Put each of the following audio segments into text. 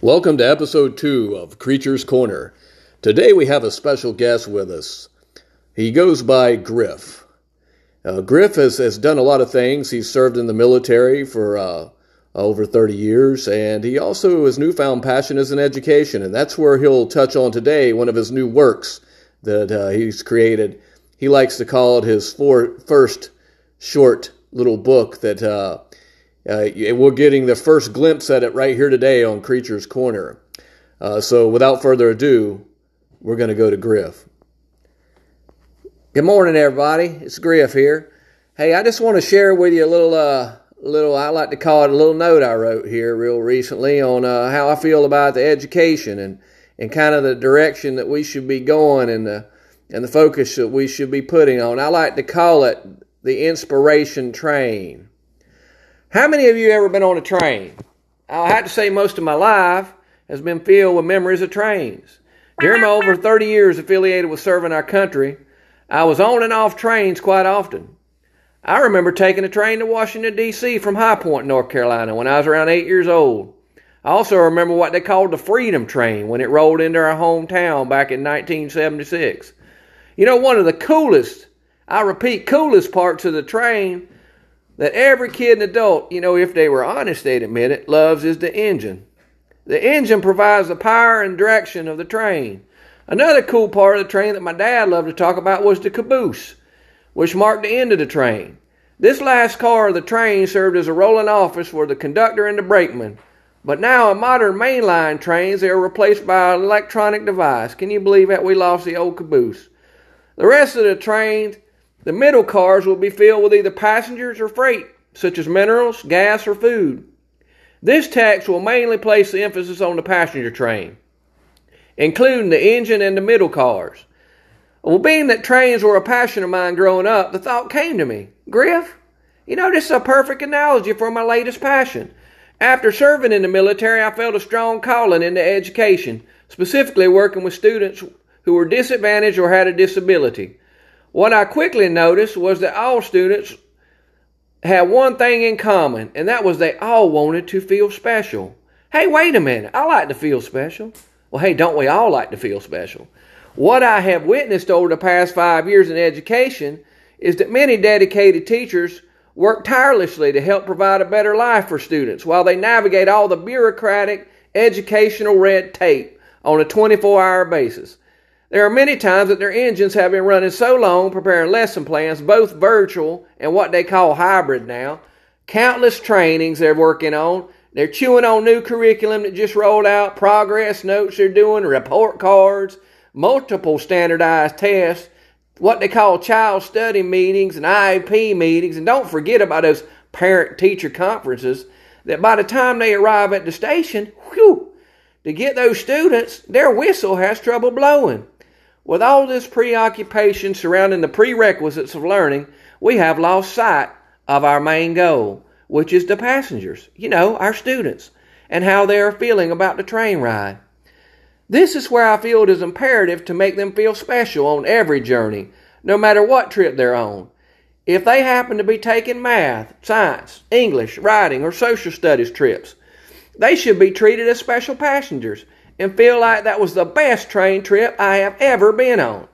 Welcome to episode two of Creech's Corner. Today we have a special guest with us. He goes by Griff. Uh, Griff has, has done a lot of things. He's served in the military for uh, over 30 years, and he also his newfound passion is in education, and that's where he'll touch on today one of his new works that uh, he's created. He likes to call it his four, first short little book that uh, we're getting the first glimpse at it right here today on Creech's Corner. Uh, so without further ado, we're going to go to Griff. Good morning, everybody. It's Griff here. Hey, I just want to share with you a little, uh, little. I like to call it a little note I wrote here real recently on uh, how I feel about the education and and kind of the direction that we should be going and the and the focus that we should be putting on. I like to call it the inspiration train. How many of you ever been on a train? I'll have to say most of my life has been filled with memories of trains. During my over 30 years affiliated with serving our country, I was on and off trains quite often. I remember taking a train to Washington, D.C. from High Point, North Carolina when I was around eight years old. I also remember what they called the Freedom Train when it rolled into our hometown back in 1976. You know, one of the coolest, I repeat, coolest parts of the train that every kid and adult, you know, if they were honest, they'd admit it, loves is the engine. The engine provides the power and direction of the train. Another cool part of the train that my dad loved to talk about was the caboose, which marked the end of the train. This last car of the train served as a rolling office for the conductor and the brakeman. But now in modern mainline trains, they are replaced by an electronic device. Can you believe that we lost the old caboose? The rest of the trains the middle cars will be filled with either passengers or freight, such as minerals, gas, or food. This tax will mainly place the emphasis on the passenger train, including the engine and the middle cars. Well, being that trains were a passion of mine growing up, the thought came to me Griff, you know, this is a perfect analogy for my latest passion. After serving in the military, I felt a strong calling into education, specifically working with students who were disadvantaged or had a disability. What I quickly noticed was that all students had one thing in common, and that was they all wanted to feel special. Hey, wait a minute, I like to feel special. Well, hey, don't we all like to feel special? What I have witnessed over the past five years in education is that many dedicated teachers work tirelessly to help provide a better life for students while they navigate all the bureaucratic educational red tape on a 24 hour basis. There are many times that their engines have been running so long preparing lesson plans, both virtual and what they call hybrid now. Countless trainings they're working on. They're chewing on new curriculum that just rolled out, progress notes they're doing, report cards, multiple standardized tests, what they call child study meetings and IEP meetings. And don't forget about those parent teacher conferences that by the time they arrive at the station, whew, to get those students, their whistle has trouble blowing. With all this preoccupation surrounding the prerequisites of learning, we have lost sight of our main goal, which is the passengers, you know, our students, and how they are feeling about the train ride. This is where I feel it is imperative to make them feel special on every journey, no matter what trip they're on. If they happen to be taking math, science, English, writing, or social studies trips, they should be treated as special passengers and feel like that was the best train trip I have ever been on.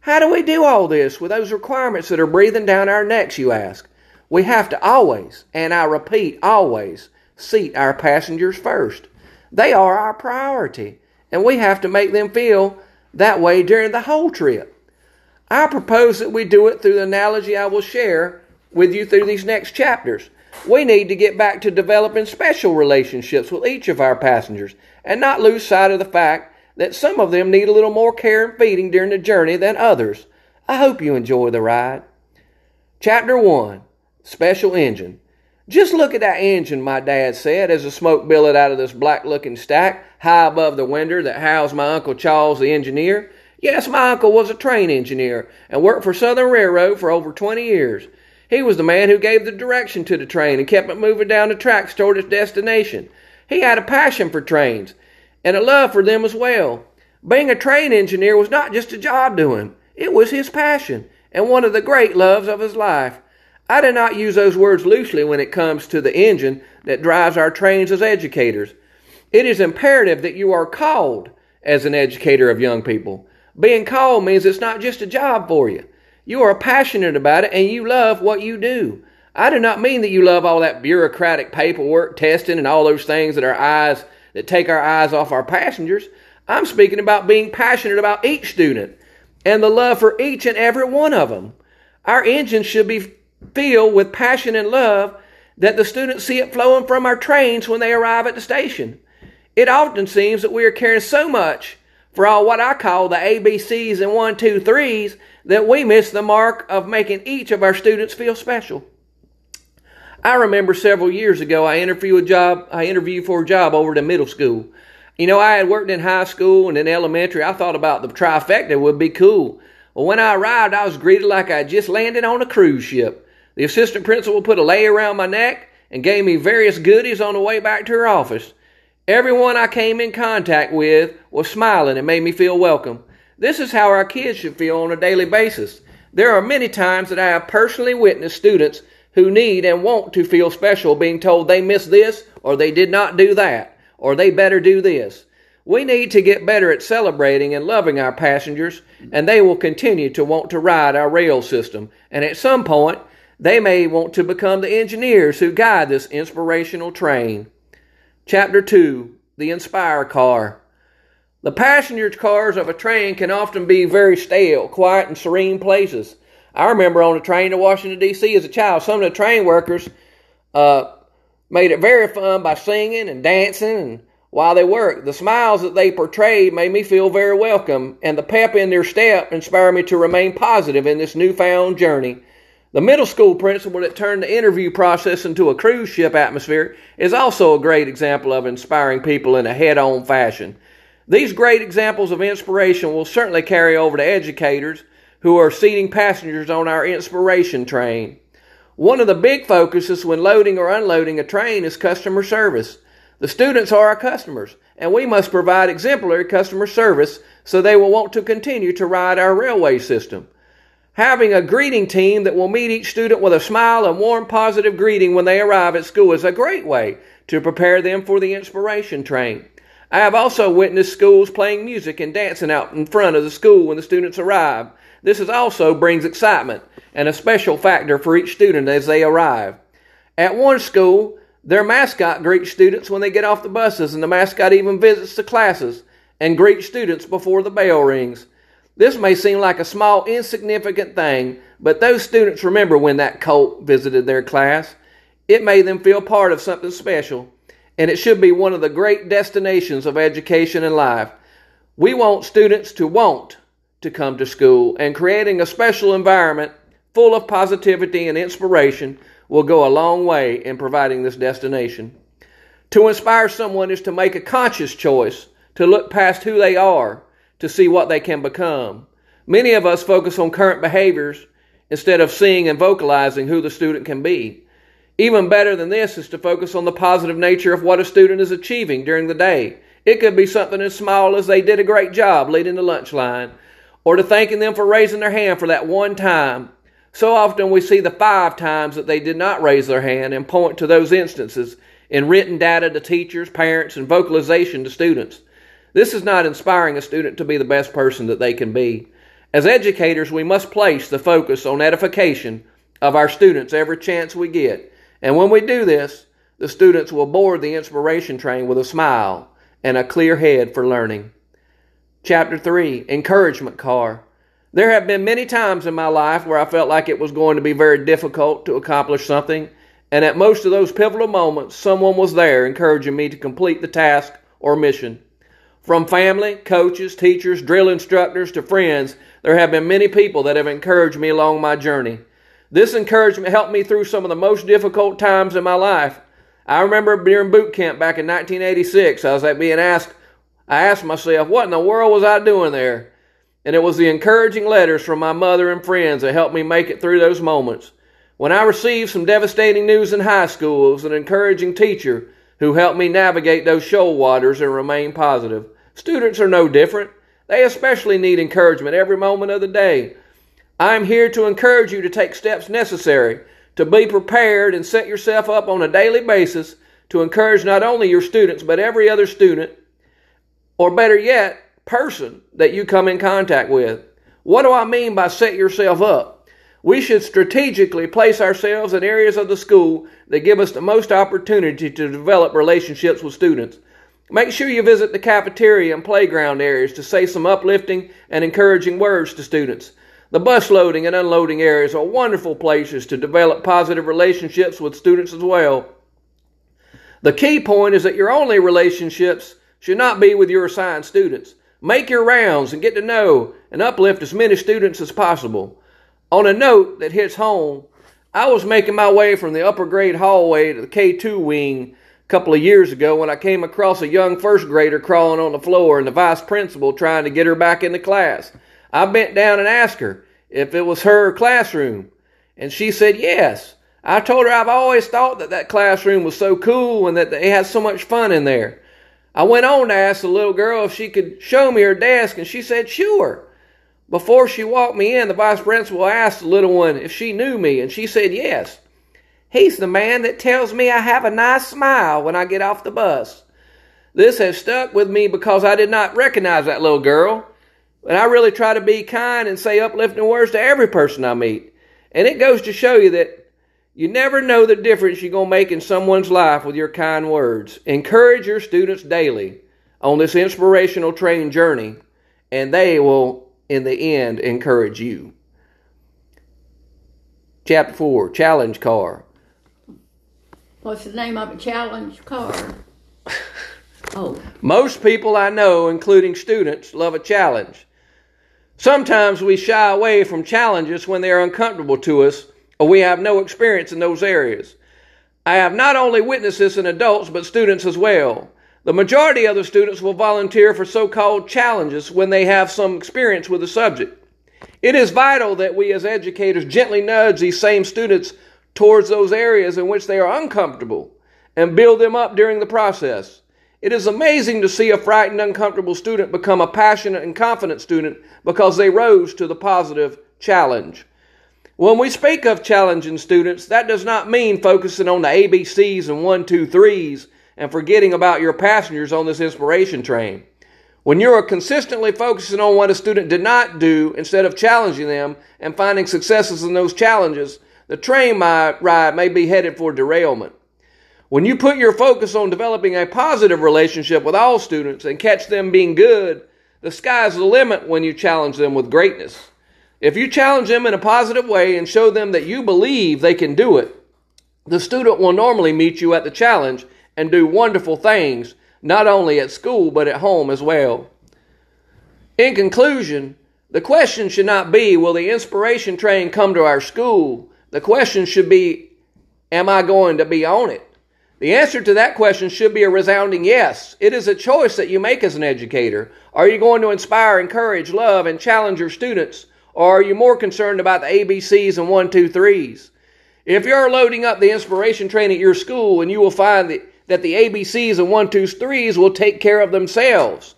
How do we do all this with those requirements that are breathing down our necks, you ask? We have to always, and I repeat, always, seat our passengers first. They are our priority, and we have to make them feel that way during the whole trip. I propose that we do it through the analogy I will share with you through these next chapters. We need to get back to developing special relationships with each of our passengers and not lose sight of the fact that some of them need a little more care and feeding during the journey than others. I hope you enjoy the ride. Chapter 1 Special Engine. Just look at that engine, my dad said, as the smoke billowed out of this black looking stack high above the window that housed my Uncle Charles, the engineer. Yes, my uncle was a train engineer and worked for Southern Railroad for over 20 years. He was the man who gave the direction to the train and kept it moving down the tracks toward its destination. He had a passion for trains and a love for them as well. Being a train engineer was not just a job him, it was his passion and one of the great loves of his life. I do not use those words loosely when it comes to the engine that drives our trains as educators. It is imperative that you are called as an educator of young people. Being called means it's not just a job for you. You are passionate about it and you love what you do. I do not mean that you love all that bureaucratic paperwork, testing, and all those things that our eyes that take our eyes off our passengers. I'm speaking about being passionate about each student and the love for each and every one of them. Our engines should be filled with passion and love that the students see it flowing from our trains when they arrive at the station. It often seems that we are caring so much for all what I call the ABCs and one, two, threes that we miss the mark of making each of our students feel special. I remember several years ago I interviewed a job I interviewed for a job over a middle school. You know, I had worked in high school and in elementary. I thought about the trifecta would be cool. Well, when I arrived, I was greeted like I just landed on a cruise ship. The assistant principal put a lei around my neck and gave me various goodies on the way back to her office. Everyone I came in contact with was smiling and made me feel welcome. This is how our kids should feel on a daily basis. There are many times that I have personally witnessed students who need and want to feel special being told they missed this or they did not do that or they better do this. We need to get better at celebrating and loving our passengers, and they will continue to want to ride our rail system. And at some point, they may want to become the engineers who guide this inspirational train. Chapter 2 The Inspire Car. The passenger cars of a train can often be very stale, quiet, and serene places. I remember on a train to Washington, D.C. as a child, some of the train workers uh, made it very fun by singing and dancing and while they worked. The smiles that they portrayed made me feel very welcome, and the pep in their step inspired me to remain positive in this newfound journey. The middle school principal that turned the interview process into a cruise ship atmosphere is also a great example of inspiring people in a head on fashion. These great examples of inspiration will certainly carry over to educators who are seating passengers on our inspiration train. One of the big focuses when loading or unloading a train is customer service. The students are our customers, and we must provide exemplary customer service so they will want to continue to ride our railway system. Having a greeting team that will meet each student with a smile and warm, positive greeting when they arrive at school is a great way to prepare them for the inspiration train. I have also witnessed schools playing music and dancing out in front of the school when the students arrive. This is also brings excitement and a special factor for each student as they arrive. At one school, their mascot greets students when they get off the buses, and the mascot even visits the classes and greets students before the bell rings. This may seem like a small, insignificant thing, but those students remember when that colt visited their class. It made them feel part of something special, and it should be one of the great destinations of education and life. We want students to want to come to school, and creating a special environment full of positivity and inspiration will go a long way in providing this destination. To inspire someone is to make a conscious choice to look past who they are to see what they can become. Many of us focus on current behaviors instead of seeing and vocalizing who the student can be. Even better than this is to focus on the positive nature of what a student is achieving during the day. It could be something as small as they did a great job leading the lunch line, or to thanking them for raising their hand for that one time. So often we see the five times that they did not raise their hand and point to those instances in written data to teachers, parents, and vocalization to students. This is not inspiring a student to be the best person that they can be. As educators, we must place the focus on edification of our students every chance we get. And when we do this, the students will board the inspiration train with a smile and a clear head for learning. Chapter 3 Encouragement Car. There have been many times in my life where I felt like it was going to be very difficult to accomplish something, and at most of those pivotal moments, someone was there encouraging me to complete the task or mission. From family, coaches, teachers, drill instructors to friends, there have been many people that have encouraged me along my journey. This encouragement helped me through some of the most difficult times in my life. I remember during boot camp back in 1986, I was being asked I asked myself, what in the world was I doing there? And it was the encouraging letters from my mother and friends that helped me make it through those moments. When I received some devastating news in high school, it was an encouraging teacher who helped me navigate those shoal waters and remain positive. Students are no different. They especially need encouragement every moment of the day. I am here to encourage you to take steps necessary to be prepared and set yourself up on a daily basis to encourage not only your students, but every other student, or better yet, person that you come in contact with. What do I mean by set yourself up? We should strategically place ourselves in areas of the school that give us the most opportunity to develop relationships with students. Make sure you visit the cafeteria and playground areas to say some uplifting and encouraging words to students. The bus loading and unloading areas are wonderful places to develop positive relationships with students as well. The key point is that your only relationships should not be with your assigned students. Make your rounds and get to know and uplift as many students as possible. On a note that hits home, I was making my way from the upper grade hallway to the K2 wing a couple of years ago when I came across a young first grader crawling on the floor and the vice principal trying to get her back into class. I bent down and asked her if it was her classroom, and she said yes. I told her I've always thought that that classroom was so cool and that they had so much fun in there. I went on to ask the little girl if she could show me her desk, and she said sure. Before she walked me in, the vice principal asked the little one if she knew me, and she said yes. He's the man that tells me I have a nice smile when I get off the bus. This has stuck with me because I did not recognize that little girl. And I really try to be kind and say uplifting words to every person I meet. And it goes to show you that you never know the difference you're going to make in someone's life with your kind words. Encourage your students daily on this inspirational train journey, and they will, in the end, encourage you. Chapter 4 Challenge Car. What's the name of a challenge car? Oh. Most people I know, including students, love a challenge. Sometimes we shy away from challenges when they are uncomfortable to us or we have no experience in those areas. I have not only witnessed this in adults, but students as well. The majority of the students will volunteer for so called challenges when they have some experience with the subject. It is vital that we as educators gently nudge these same students towards those areas in which they are uncomfortable and build them up during the process. It is amazing to see a frightened, uncomfortable student become a passionate and confident student because they rose to the positive challenge. When we speak of challenging students, that does not mean focusing on the ABCs and one, two, threes and forgetting about your passengers on this inspiration train. When you are consistently focusing on what a student did not do instead of challenging them and finding successes in those challenges, the train ride may be headed for derailment. When you put your focus on developing a positive relationship with all students and catch them being good, the sky's the limit when you challenge them with greatness. If you challenge them in a positive way and show them that you believe they can do it, the student will normally meet you at the challenge and do wonderful things, not only at school but at home as well. In conclusion, the question should not be, will the inspiration train come to our school? The question should be, am I going to be on it? The answer to that question should be a resounding yes. It is a choice that you make as an educator. Are you going to inspire, encourage, love, and challenge your students? Or are you more concerned about the ABCs and one, two, threes? If you're loading up the inspiration train at your school, and you will find that, that the ABCs and one, twos, threes will take care of themselves.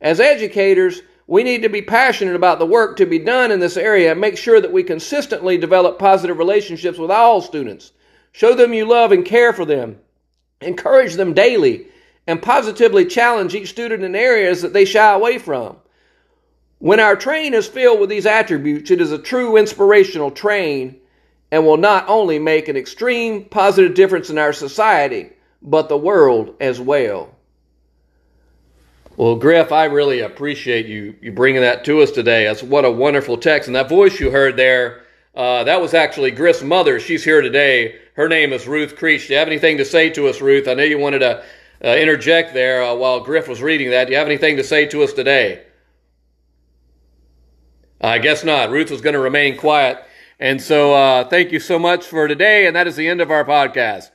As educators, we need to be passionate about the work to be done in this area and make sure that we consistently develop positive relationships with all students. Show them you love and care for them. Encourage them daily and positively challenge each student in areas that they shy away from. When our train is filled with these attributes, it is a true inspirational train and will not only make an extreme positive difference in our society, but the world as well. Well, Griff, I really appreciate you you bringing that to us today. That's what a wonderful text, and that voice you heard there, uh, that was actually Griff's mother. She's here today. Her name is Ruth Creech. Do you have anything to say to us, Ruth? I know you wanted to uh, interject there uh, while Griff was reading that. Do you have anything to say to us today? I guess not. Ruth was going to remain quiet. And so, uh, thank you so much for today. And that is the end of our podcast.